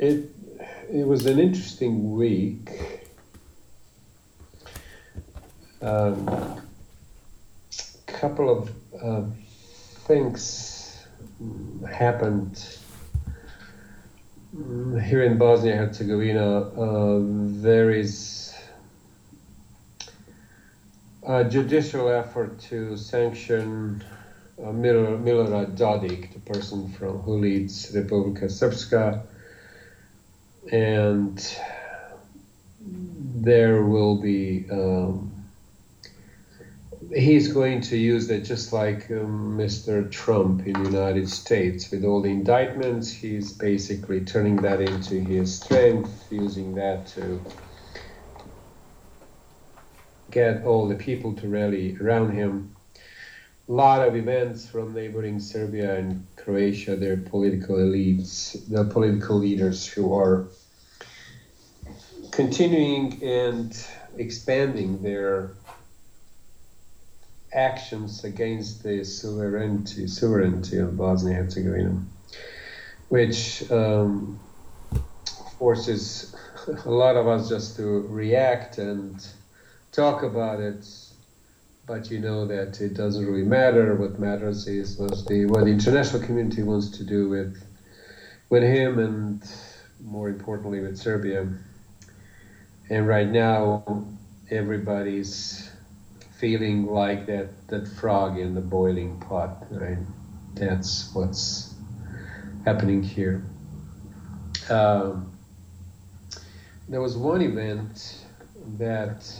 it it was an interesting week. Um, couple of uh, things happened here in Bosnia Herzegovina. Uh, there is a judicial effort to sanction uh, Milorad Dodik, the person from who leads Republika Srpska, and there will be. Um, he's going to use that just like um, Mr. Trump in the United States with all the indictments. He's basically turning that into his strength, using that to get all the people to rally around him. A lot of events from neighboring Serbia and Croatia, their political elites, the political leaders who are continuing and expanding their actions against the sovereignty sovereignty of Bosnia and Herzegovina, which um, forces a lot of us just to react and talk about it. But you know that it doesn't really matter. What matters is the what the international community wants to do with with him, and more importantly with Serbia. And right now, everybody's feeling like that, that frog in the boiling pot, right? That's what's happening here. Um, there was one event that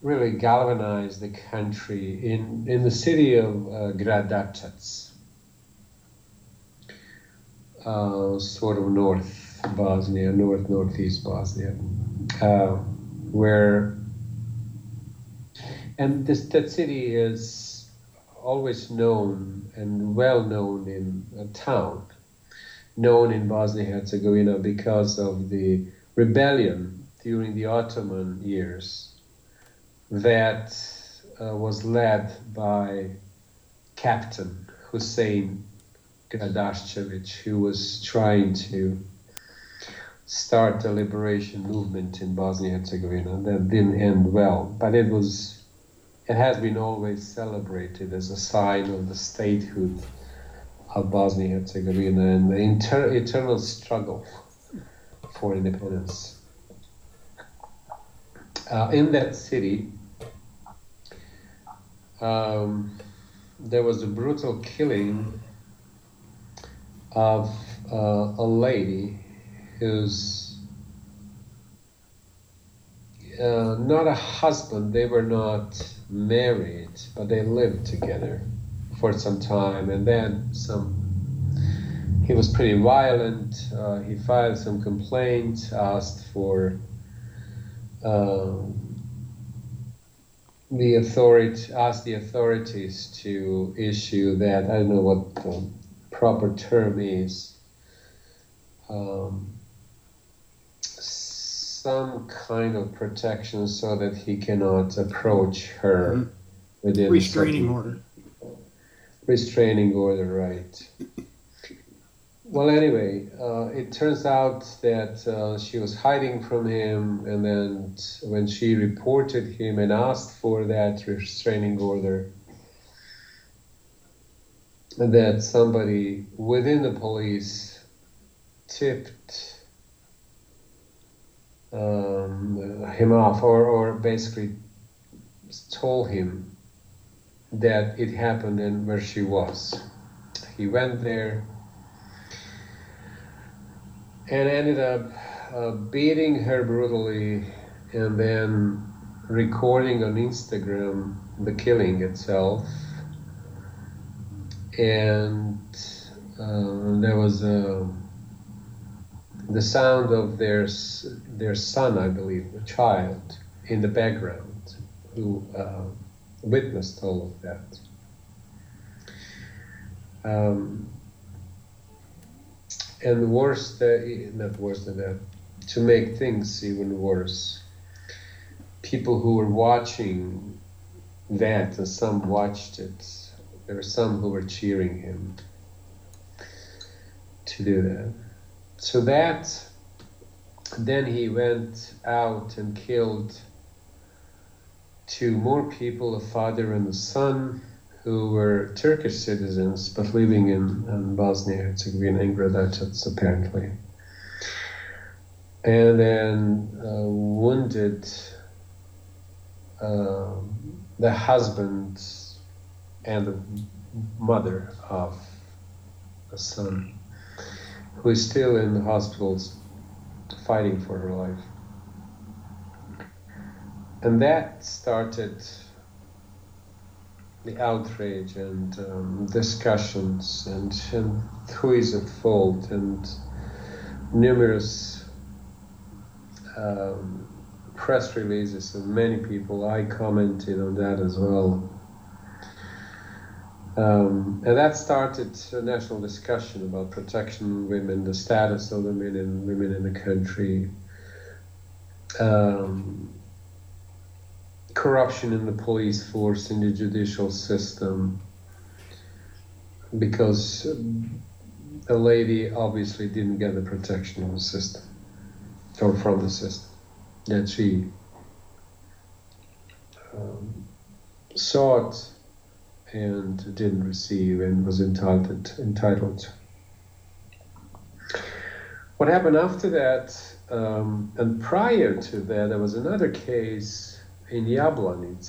really galvanized the country in, in the city of uh, Gradačac, uh, sort of north Bosnia, north northeast Bosnia, uh, where and this that city is always known and well known in a town, known in Bosnia Herzegovina because of the rebellion during the Ottoman years that uh, was led by Captain Hussein Gradaščević, who was trying to start a liberation movement in Bosnia Herzegovina. That didn't end well, but it was it has been always celebrated as a sign of the statehood of Bosnia Herzegovina and the inter- eternal struggle for independence. Uh, in that city, um, there was a brutal killing of uh, a lady whose uh, not a husband, they were not married, but they lived together for some time, and then some. He was pretty violent. Uh, he filed some complaints, asked for um, the authority, asked the authorities to issue that. I don't know what the proper term is. Um, some kind of protection so that he cannot approach her mm-hmm. within restraining order. Restraining order, right? well, anyway, uh, it turns out that uh, she was hiding from him, and then when she reported him and asked for that restraining order, that somebody within the police tipped um, him off, or, or basically told him that it happened and where she was. He went there and ended up uh, beating her brutally and then recording on Instagram the killing itself. And uh, there was a the sound of their their son, I believe, a child, in the background, who uh, witnessed all of that. Um, and worse, than, not worse than that, to make things even worse, people who were watching that, and some watched it, there were some who were cheering him to do that. So that, then he went out and killed two more people, a father and a son, who were Turkish citizens but living in, in Bosnia Herzegovina in Gradačac, apparently. And then uh, wounded uh, the husband and the mother of a son who is still in the hospitals fighting for her life. And that started the outrage and um, discussions and, and who is at fault and numerous um, press releases of many people. I commented on that as well. Um, and that started a national discussion about protection women, the status of women and women in the country, um, corruption in the police force, in the judicial system, because a lady obviously didn't get the protection of the system or from the system that she um, sought and didn't receive and was entitled entitled. What happened after that, um, and prior to that, there was another case in Jablan,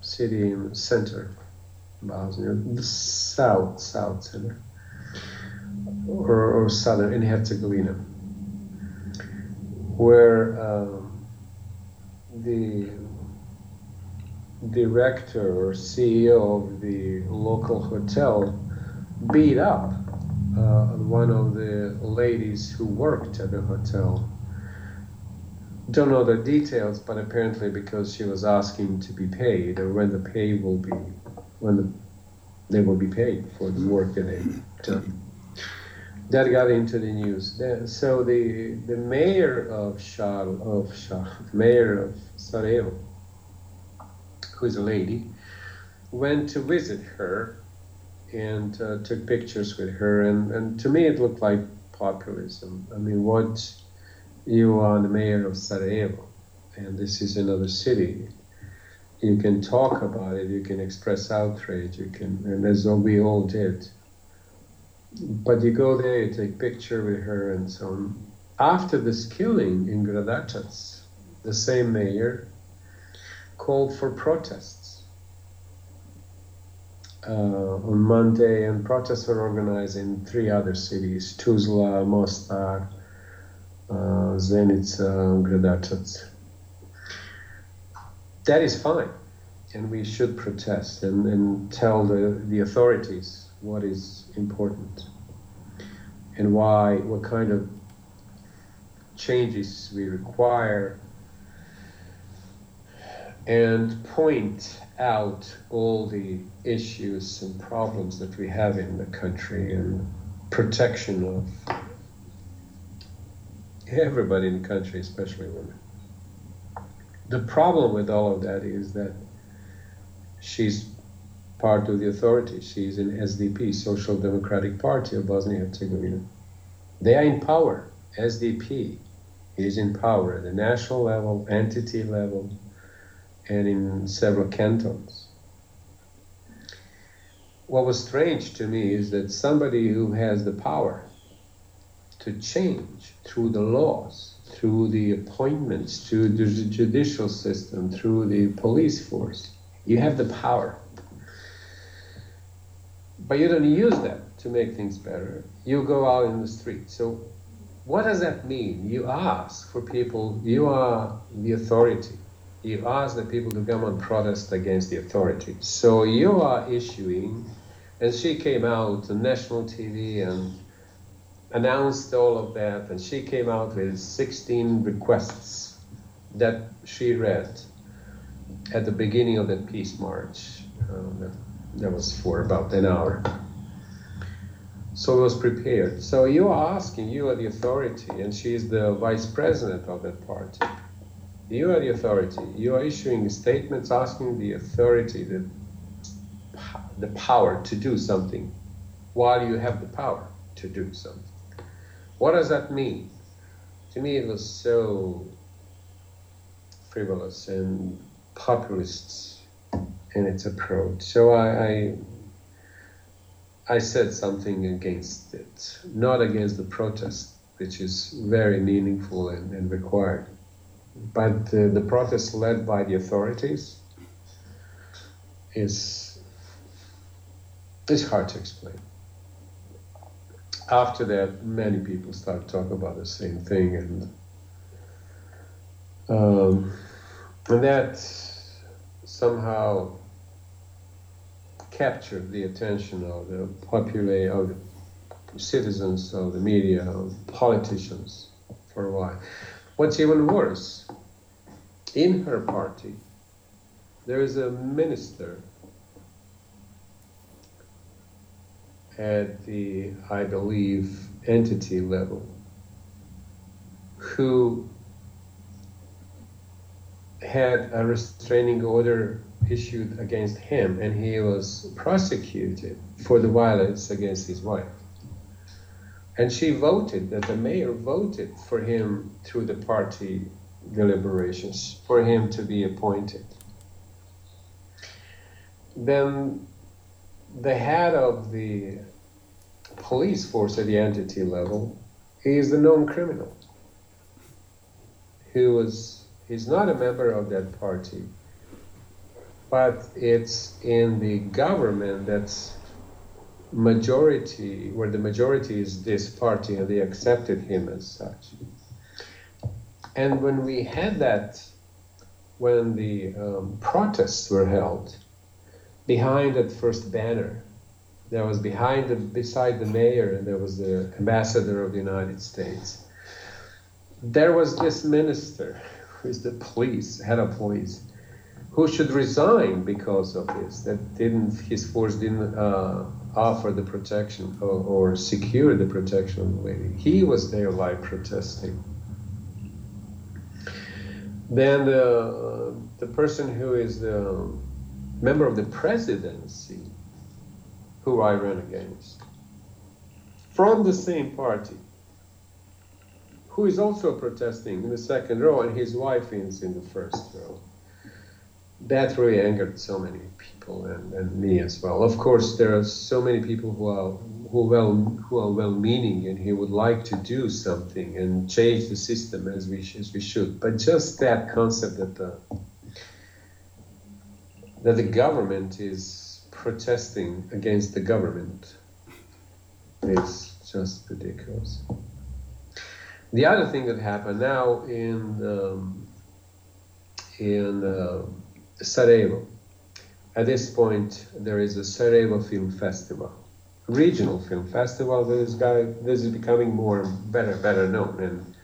city in the center, Bosnia, the south, south center, or, or southern, in Herzegovina, where um, the director or CEO of the local hotel beat up uh, one of the ladies who worked at the hotel. Don't know the details, but apparently because she was asking to be paid or when the pay will be, when the, they will be paid for the work that they done. That got into the news. So the the mayor of Shar of Shar, mayor of Sarajevo, who's a lady, went to visit her and uh, took pictures with her. And, and to me, it looked like populism. I mean, what you are the mayor of Sarajevo, and this is another city. You can talk about it, you can express outrage, you can, and as we all did. But you go there, you take picture with her, and so on. After this killing in Gradačac, the same mayor called for protests uh, on Monday, and protests were organized in three other cities Tuzla, Mostar, uh, Zenica, Gradačac. That is fine, and we should protest and, and tell the, the authorities what is important and why, what kind of changes we require and point out all the issues and problems that we have in the country and protection of everybody in the country, especially women. The problem with all of that is that she's part of the authority. She's in SDP, Social Democratic Party of Bosnia and Herzegovina. They are in power. SDP is in power at the national level, entity level, and in several cantons. What was strange to me is that somebody who has the power to change through the laws, through the appointments, through the judicial system, through the police force, you have the power. But you don't use that to make things better. You go out in the street. So, what does that mean? You ask for people, you are the authority you ask the people to come and protest against the authority. So you are issuing, and she came out on national TV and announced all of that, and she came out with 16 requests that she read at the beginning of that peace march. Um, that, that was for about an hour. So it was prepared. So you are asking, you are the authority, and she is the vice president of that party. You are the authority. You are issuing statements asking the authority the, the power to do something while you have the power to do something. What does that mean? To me, it was so frivolous and populist in its approach. So I, I, I said something against it, not against the protest, which is very meaningful and, and required, but uh, the protest led by the authorities is is hard to explain. After that, many people start talking about the same thing, and um, and that somehow captured the attention of the populace, of the citizens, of the media, of politicians for a while. What's even worse, in her party, there is a minister at the, I believe, entity level who had a restraining order issued against him and he was prosecuted for the violence against his wife. And she voted, that the mayor voted for him through the party deliberations, for him to be appointed. Then the head of the police force at the entity level—he is the known criminal who was he's not a member of that party but it's in the government that's majority where the majority is this party and they accepted him as such and when we had that when the um, protests were held behind that first banner there was behind the beside the mayor and there was the ambassador of the united states there was this minister who is the police head of police who should resign because of this that didn't his force didn't uh, offer the protection or, or, secure the protection of the lady. He was there live protesting then the, uh, the person who is the um, member of the presidency who I ran against from the same party who is also protesting in the second row and his wife is in the first row. That really angered so many people and, and me as well. Of course, there are so many people who are who well who are well-meaning and he would like to do something and change the system as we as we should. But just that concept that the that the government is protesting against the government is just ridiculous. The other thing that happened now in um, in uh, Sarajevo, at this point there is a Sarajevo Film Festival, regional film festival this guy this is becoming more better better known. And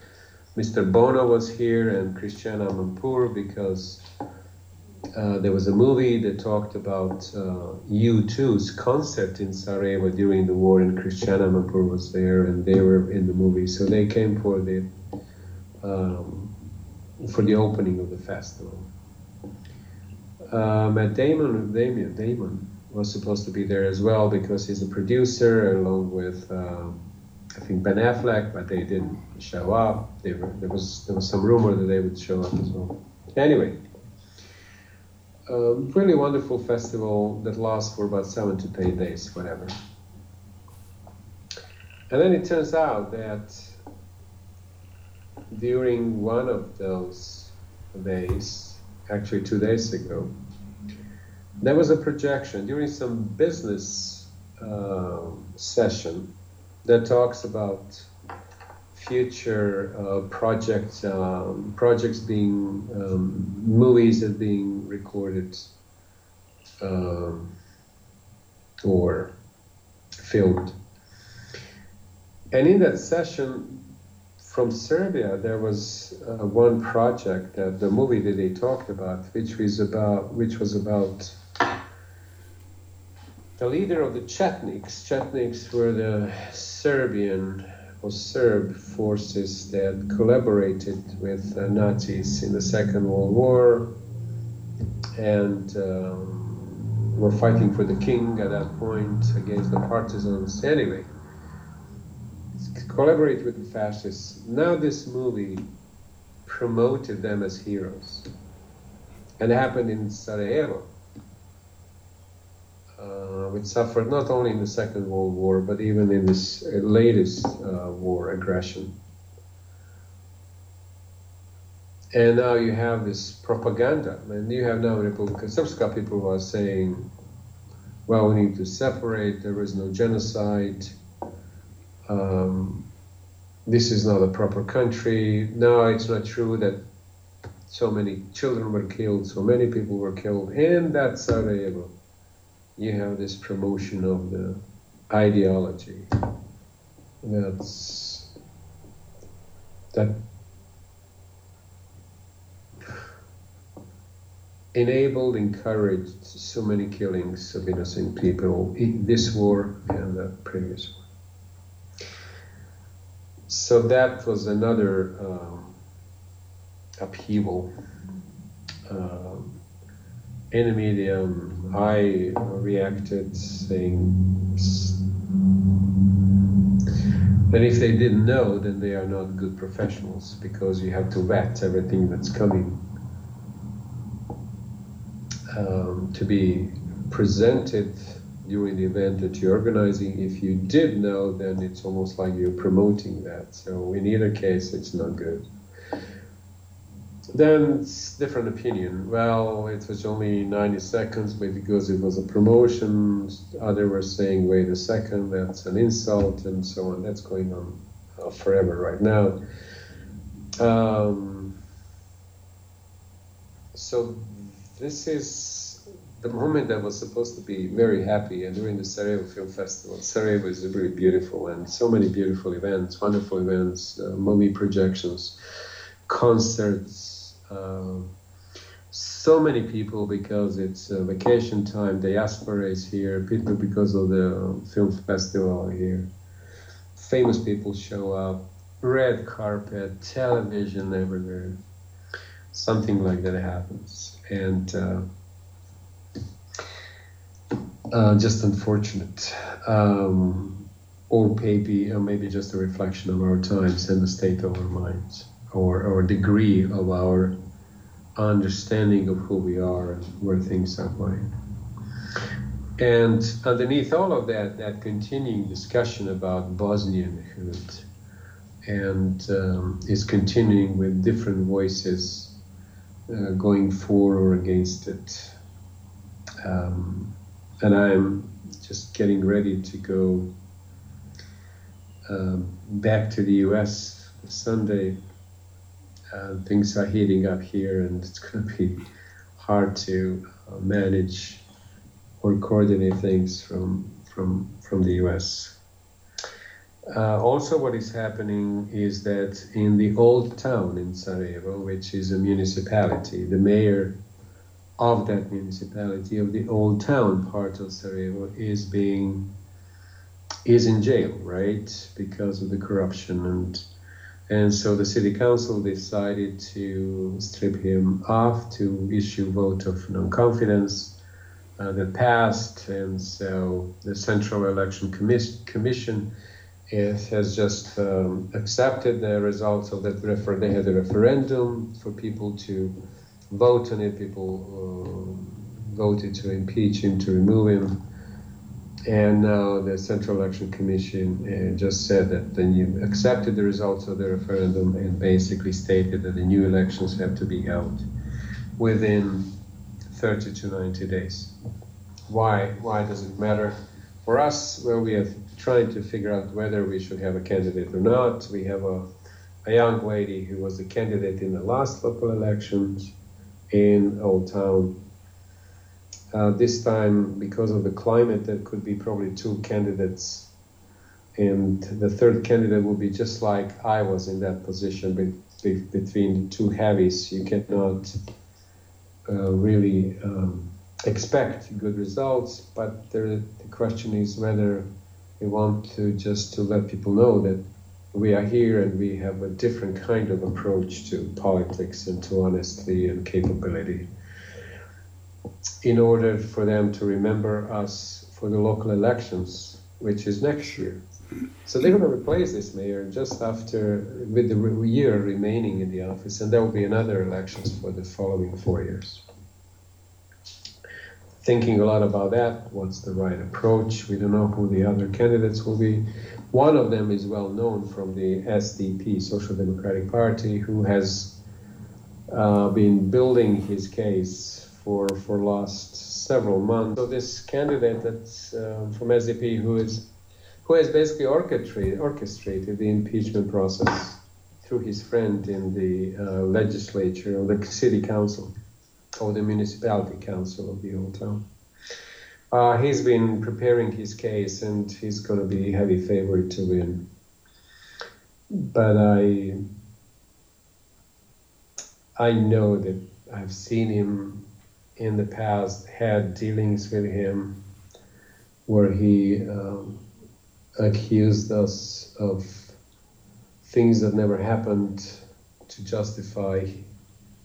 Mr. Bono was here and Christiana Amanpour because uh, there was a movie that talked about uh, U2's concert in Sarajevo during the war, and Christiana Amanpour was there, and they were in the movie. So they came for the um, for the opening of the festival. Uh, Matt Damon, Damon, Damon was supposed to be there as well because he's a producer, along with uh, I think Ben Affleck, but they didn't show up. Were, there was there was some rumor that they would show up as well. Anyway a really wonderful festival that lasts for about seven to eight days, whatever. And then it turns out that during one of those days, actually two days ago, there was a projection during some business uh, session that talks about future uh, projects, um, projects being um, movies that being recorded um, or filmed. And in that session from Serbia, there was uh, one project, that the movie that they talked about, which was about, which was about the leader of the Chetniks. Chetniks were the Serbian or Serb forces that collaborated with uh, Nazis in the Second World War and um, were fighting for the king at that point against the partisans. Anyway, collaborate with the fascists. Now this movie promoted them as heroes. And it happened in Sarajevo, uh, which suffered not only in the Second World War, but even in this latest uh, war aggression. And now you have this propaganda, and you have now Republika Srpska people who are saying, well, we need to separate, there is no genocide, um, this is not a proper country. No, it's not true that so many children were killed, so many people were killed, and that's Sarajevo. You have this promotion of the ideology. That's that enabled, encouraged so many killings of innocent people in this war and the previous one. So that was another um, upheaval. Um, in the media, I reacted saying that if they didn't know, then they are not good professionals because you have to vet everything that's coming um, to be presented during the event that you're organizing. If you did know, then it's almost like you're promoting that. So in either case, it's not good. Then different opinion. Well, it was only 90 seconds, but because it was a promotion, others were saying, wait a second, that's an insult, and so on. That's going on uh, forever right now. Um, so this is the moment that was supposed to be very happy, and during the Sarajevo Film Festival, Sarajevo is really beautiful, and so many beautiful events, wonderful events, uh, movie projections, concerts, uh, so many people because it's uh, vacation time, diaspora is here, people because of the film festival here, famous people show up, red carpet, television everywhere, something like that happens, and uh, uh, just unfortunate, um, or maybe or maybe just a reflection of our times and the state of our minds, or or degree of our understanding of who we are and where things are going. And underneath all of that, that continuing discussion about Bosnianhood and um, is continuing with different voices uh, going for or against it. Um, and I'm just getting ready to go um, back to the US Sunday. Uh, things are heating up here, and it's going to be hard to uh, manage or coordinate things from from from the US. Uh, also, what is happening is that in the old town in Sarajevo, which is a municipality, the mayor of that municipality of the old town part of Sarajevo is being is in jail, right, because of the corruption and and so the city council decided to strip him off to issue vote of non-confidence uh, that passed, and so the Central Election Commis- Commission is, has just um, accepted the results of that refer. They had a referendum for people to vote on it. People uh, voted to impeach him, to remove him. And now the Central Election Commission uh, just said that then you accepted the results of the referendum and basically stated that the new elections have to be held within 30 to 90 days. Why? Why does it matter? For us, well, we are trying to figure out whether we should have a candidate or not. We have a, a young lady who was a candidate in the last local elections in Old Town. Uh, this time, because of the climate, there could be probably two candidates, and the third candidate will be just like I was in that position be, be, between the two heavies. You cannot uh, really um, expect good results, but there, the question is whether we want to just to let people know that we are here and we have a different kind of approach to politics and to honesty and capability in order for them to remember us for the local elections, which is next year. So they're going to replace this mayor just after, with the year remaining in the office, and there will be another elections for the following four years. Thinking a lot about that, what's the right approach? We don't know who the other candidates will be. One of them is well known from the SDP, Social Democratic Party, who has uh, been building his case for for last several months. So this candidate that's uh, from SDP, who is who has basically orchestrated, orchestrated the impeachment process through his friend in the uh, legislature or the city council or the municipality council of the old town. Uh, he's been preparing his case and he's going to be a heavy favorite to win. But I, I know that I've seen him in the past, had dealings with him where he um, accused us of things that never happened to justify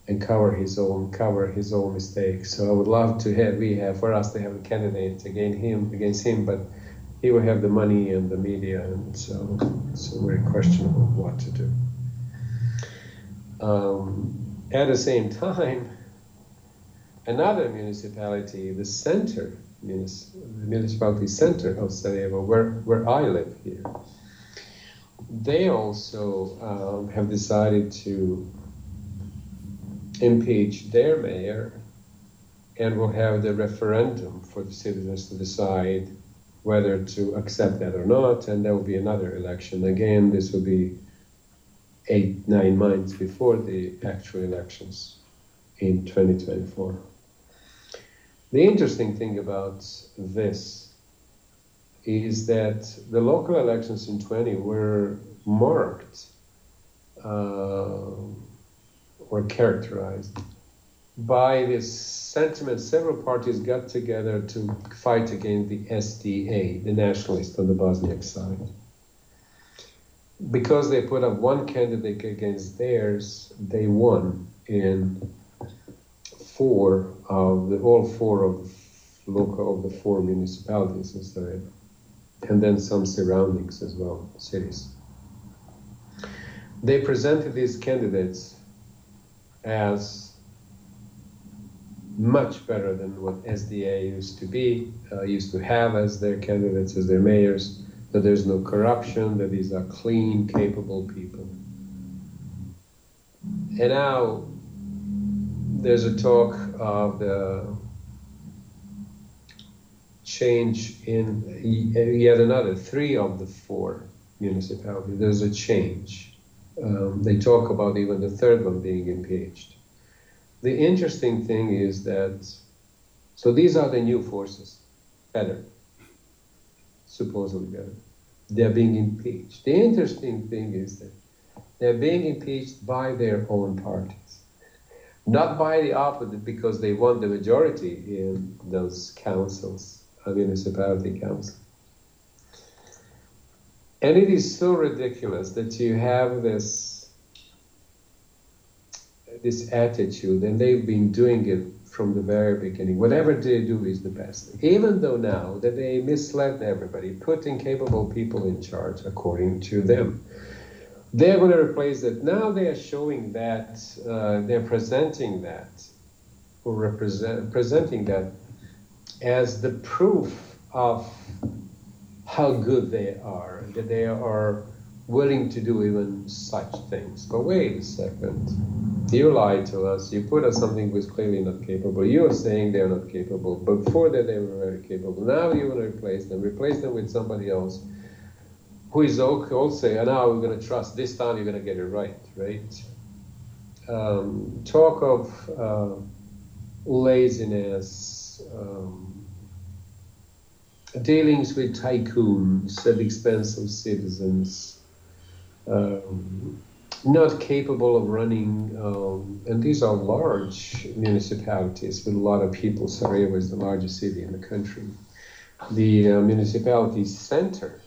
and cover his own cover his own mistakes. So I would love to have we have for us to have a candidate against him against him, but he will have the money and the media, and so so very questionable what to do. Um, at the same time, another municipality, the center the municipality center of Sarajevo, where, where I live here, they also um, have decided to impeach their mayor and will have the referendum for the citizens to decide whether to accept that or not, and there will be another election. Again, this will be eight, nine months before the actual elections in 2024. The interesting thing about this is that the local elections in 20 were marked uh, or characterized by this sentiment. Several parties got together to fight against the SDA, the nationalists on the Bosniak side. Because they put up one candidate against theirs, they won in four of the all four of local of the four municipalities in Sarajevo, and then some surroundings as well, cities. They presented these candidates as much better than what SDA used to be, uh, used to have as their candidates, as their mayors, that there's no corruption, that these are clean, capable people. And now there's a talk of the change in yet another three of the four municipalities. There's a change. Um, they talk about even the third one being impeached. The interesting thing is that, so these are the new forces, better, supposedly better. They're being impeached. The interesting thing is that they're being impeached by their own parties not by the opposite because they won the majority in those councils, a municipality council. And it is so ridiculous that you have this this attitude, and they've been doing it from the very beginning. Whatever they do is the best. Even though now that they misled everybody, put incapable people in charge according to them they're going to replace it. Now they are showing that, uh, they're presenting that, or represent, presenting that as the proof of how good they are, that they are willing to do even such things. But wait a second. You lied to us. You put us something was clearly not capable. You are saying they're not capable. Before that, they were very capable. Now you want to replace them. Replace them with somebody else who is okay also, and now we're going to trust this time you're going to get it right, right? Um, talk of uh, laziness, um, dealings with tycoons at the expense of citizens, um, not capable of running, um, and these are large municipalities with a lot of people. Sarajevo is the largest city in the country. The uh, municipality center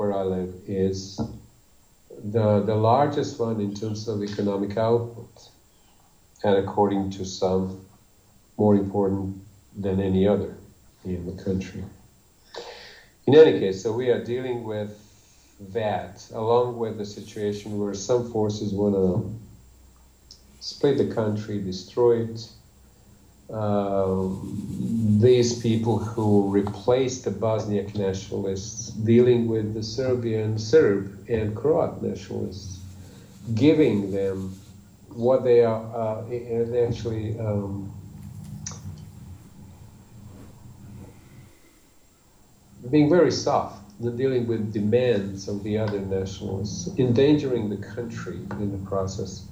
where I live is the, the largest one in terms of economic output, and according to some, more important than any other in the country. In any case, so we are dealing with that, along with the situation where some forces want to split the country, destroy it, these people who replaced the Bosniak nationalists dealing with the Serbian, Serb, and Croat nationalists, giving them what they are uh, actually um, being very soft dealing with demands of the other nationalists, endangering the country in the process,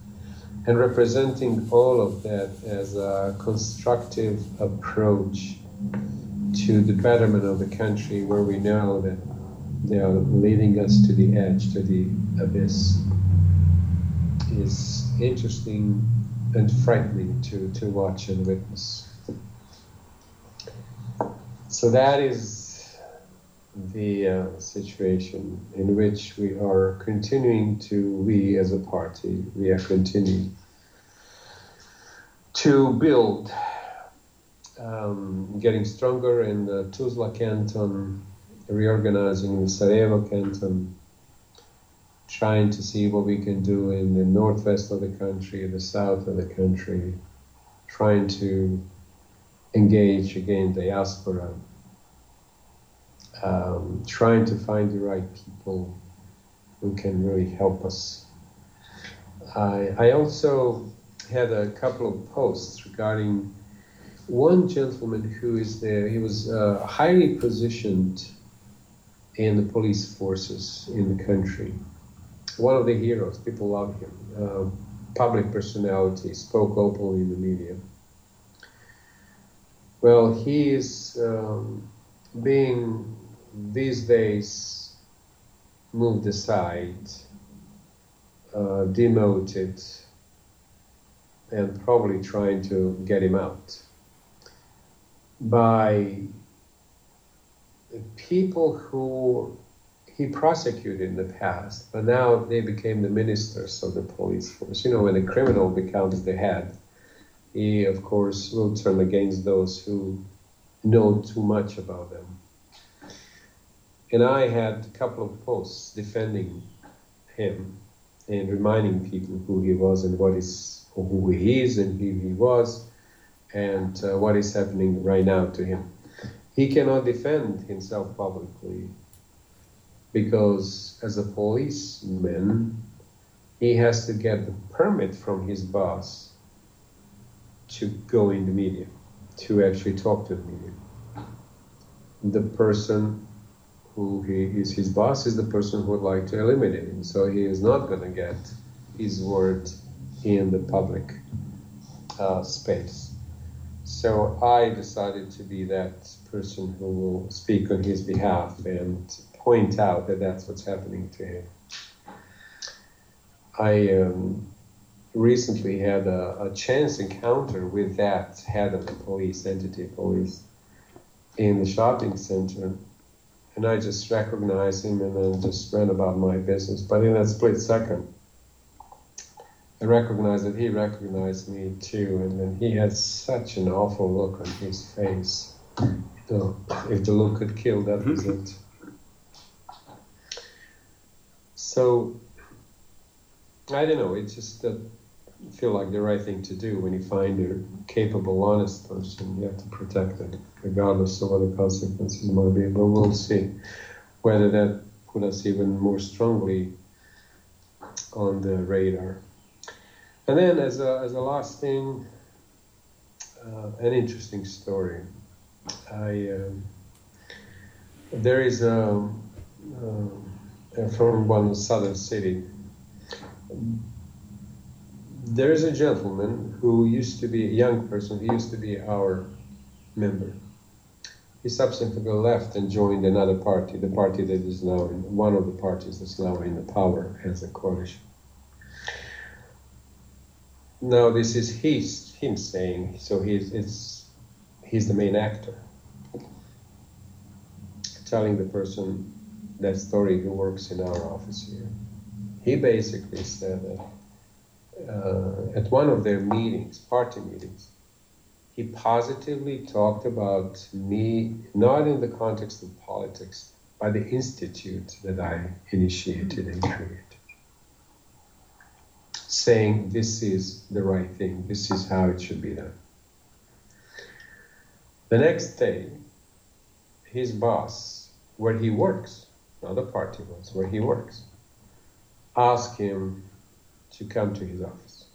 and representing all of that as a constructive approach to the betterment of the country where we know that they are leading us to the edge, to the abyss, is interesting and frightening to, to watch and witness. So that is the uh, situation in which we are continuing to, we as a party, we are continuing to build, um, getting stronger in the Tuzla canton, reorganizing the Sarajevo canton, trying to see what we can do in the northwest of the country, the south of the country, trying to engage again diaspora um, trying to find the right people who can really help us. I, I also had a couple of posts regarding one gentleman who is there. He was uh, highly positioned in the police forces in the country. One of the heroes, people love him. Uh, public personality, spoke openly in the media. Well, he is um, being these days moved aside, uh, demoted, and probably trying to get him out by people who he prosecuted in the past, but now they became the ministers of the police force. You know, when a criminal becomes the head, he, of course, will turn against those who know too much about them. And I had a couple of posts defending him and reminding people who he was and what is who he is and who he was and uh, what is happening right now to him. He cannot defend himself publicly because as a policeman he has to get the permit from his boss to go in the media, to actually talk to the media. The person who he is his boss is the person who would like to eliminate him. So he is not going to get his word in the public uh, space. So I decided to be that person who will speak on his behalf and point out that that's what's happening to him. I um, recently had a, a, chance encounter with that head of the police, entity police, in the shopping center and I just recognized him and then just went about my business. But in that split second, I recognized that he recognized me too, and then he had such an awful look on his face. So if the look could kill, that was mm-hmm. it. So I don't know. It's just that feel like the right thing to do when you find a capable, honest person. You have to protect them, regardless of what the consequences might be. But we'll see whether that put us even more strongly on the radar. And then, as a, as a last thing, uh, an interesting story. I um, there is a, uh, from one southern city there is a gentleman who used to be a young person, he used to be our member. He subsequently left and joined another party, the party that is now in, one of the parties that's now in the power as a coalition. Now this is he's him saying, so he's it's he's the main actor. Telling the person that story who works in our office here. He basically said that uh, at one of their meetings, party meetings, he positively talked about me, not in the context of politics, but the institute that I initiated and created. Saying this is the right thing, this is how it should be done. The next day, his boss, where he works, not the party boss, where he works, asked him to come to his office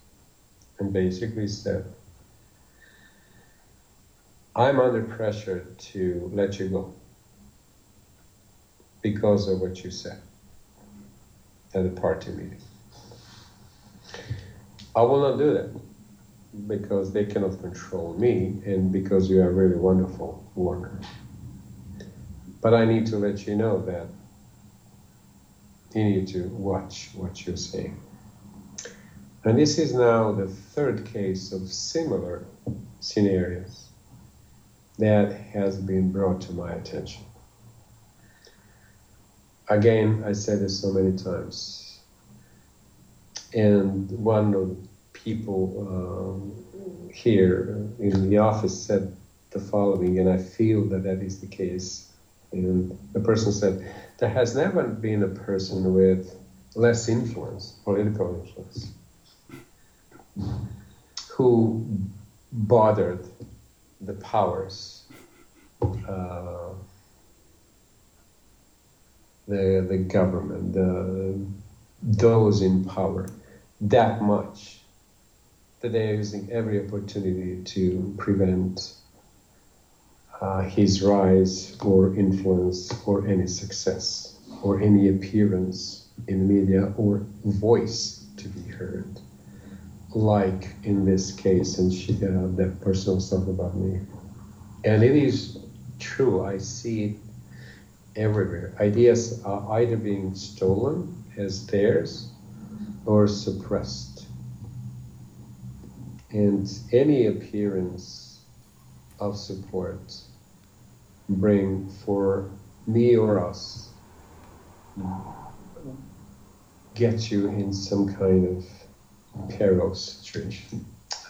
and basically said, I'm under pressure to let you go because of what you said at the party meeting. I will not do that because they cannot control me and because you are a really wonderful worker. But I need to let you know that you need to watch what you're saying. And this is now the third case of similar scenarios that has been brought to my attention. Again, I said this so many times. And one of the people um, here in the office said the following, and I feel that that is the case. And the person said, There has never been a person with less influence, political influence, who bothered the powers, uh, the the government, the those in power, that much that they are using every opportunity to prevent uh, his rise or influence or any success or any appearance in media or voice to be heard like in this case, and she, uh, that personal stuff about me. And it is true, I see it everywhere. Ideas are either being stolen as theirs or suppressed. And any appearance of support bring for me or us get you in some kind of peril situation.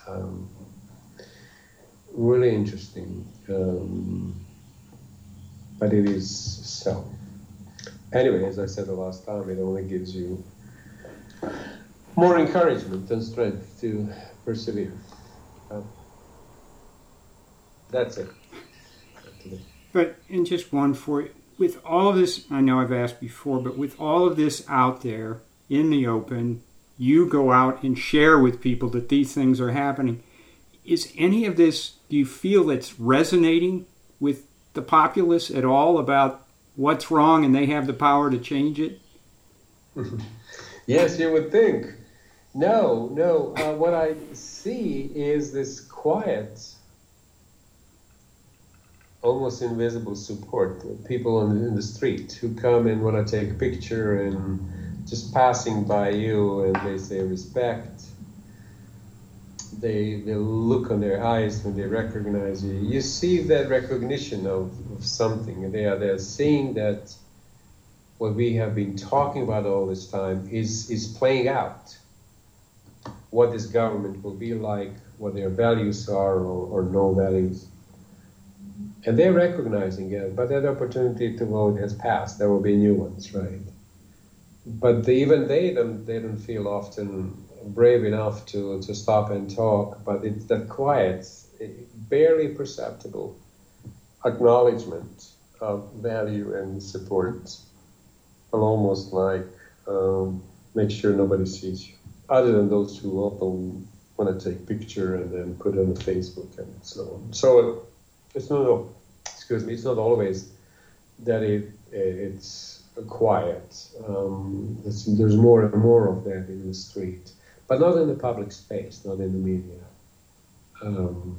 Um, really interesting, um, but it is so. Anyway, as I said the last time, it only gives you more encouragement and strength to persevere. Uh, that's it. But in just one for you. with all of this, I know I've asked before, but with all of this out there in the open, you go out and share with people that these things are happening. Is any of this, do you feel it's resonating with the populace at all about what's wrong and they have the power to change it? yes, you would think. No, no. Uh, what I see is this quiet, almost invisible support. People on the, in the street who come and want to take a picture and just passing by you and they say respect. They, they look on their eyes when they recognize you. You see that recognition of, of something. They are they're seeing that what we have been talking about all this time is, is playing out. What this government will be like, what their values are or, or no values. And they're recognizing it, but that opportunity to vote has passed. There will be new ones, right? But even they don't they don't feel often brave enough to to stop and talk. But it's that quiet, barely perceptible acknowledgement of value and support, almost like um, make sure nobody sees you, other than those who often want to take picture and then put it on Facebook and so on. So it's not excuse me, it's not always that it it's quiet. Um, there's more and more of that in the street, but not in the public space, not in the media. Um,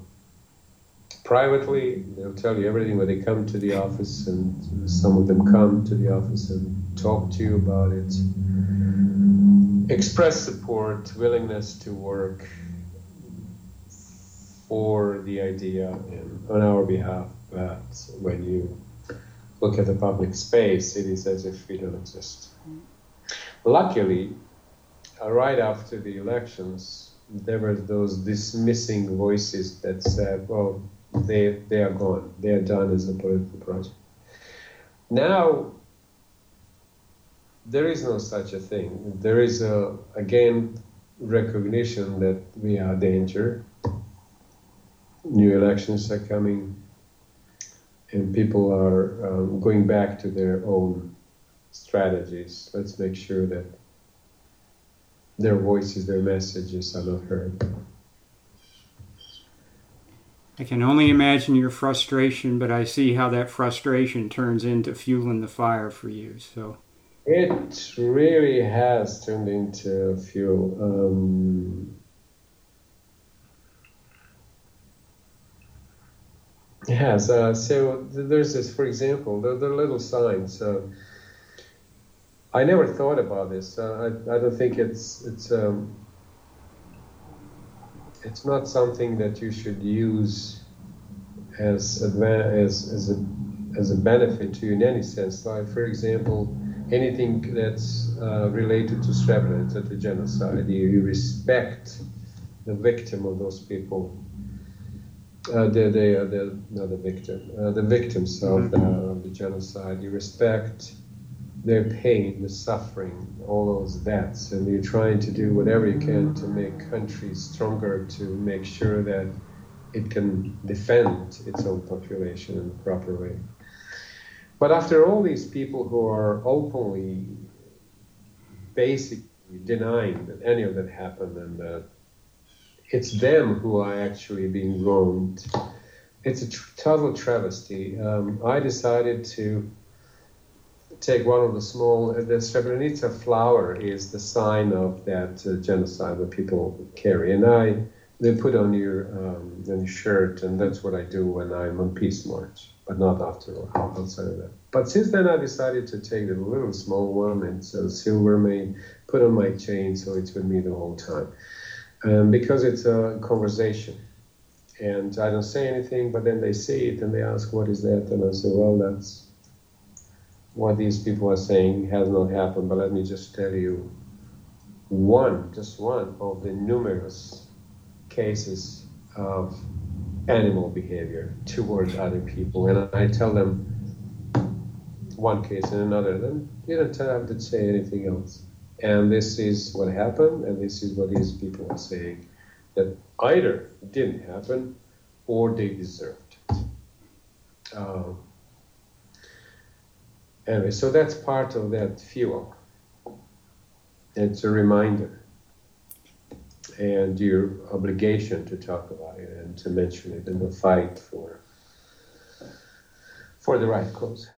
privately, they'll tell you everything when they come to the office, and some of them come to the office and talk to you about it. Express support, willingness to work for the idea and on our behalf, but when you look at the public space, it is as if we don't exist. Luckily, uh, right after the elections, there were those dismissing voices that said, well, they, they are gone, they are done as a political project. Now, there is no such a thing. There is a again recognition that we are danger. New elections are coming, and people are um, going back to their own strategies. Let's make sure that their voices, their messages are not heard. I can only imagine your frustration, but I see how that frustration turns into fueling the fire for you. So it really has turned into fuel. Um, yes. Uh, so there's this, for example, the, the little signs. Uh, I never thought about this. Uh, I, I don't think it's it's. Um, it's not something that you should use as as as a as a benefit to you in any sense. Like for example, anything that's uh, related to Srebrenica, the genocide, you, you, respect the victim of those people. Uh, the, the, uh, the, not the victim, uh, the victims of the, mm-hmm. of the genocide. You respect their pain, the suffering, all those deaths, and you're trying to do whatever you can to make countries stronger, to make sure that it can defend its own population in the proper way. But after all these people who are openly, basically denying that any of that happened and that it's them who are actually being wronged, it's a tr- total travesty. Um, I decided to take one of the small, uh, the Srebrenica flower is the sign of that uh, genocide that people carry. And I, they put on your, um, on your shirt, and that's what I do when I'm on Peace March, but not after outside of that. But since then, I decided to take the little small one, and so silver may put on my chain, so it's with me the whole time. Um, because it's a conversation. And I don't say anything, but then they see it and they ask, What is that? And I say, Well, that's what these people are saying has not happened, but let me just tell you one, just one of the numerous cases of animal behavior towards other people. And I tell them one case and another, then you don't have to say anything else. And this is what happened, and this is what these people are saying that either didn't happen or they deserved it. Um, Anyway, so that's part of that fuel. It's a reminder and your obligation to talk about it and to mention it in the fight for for the right cause.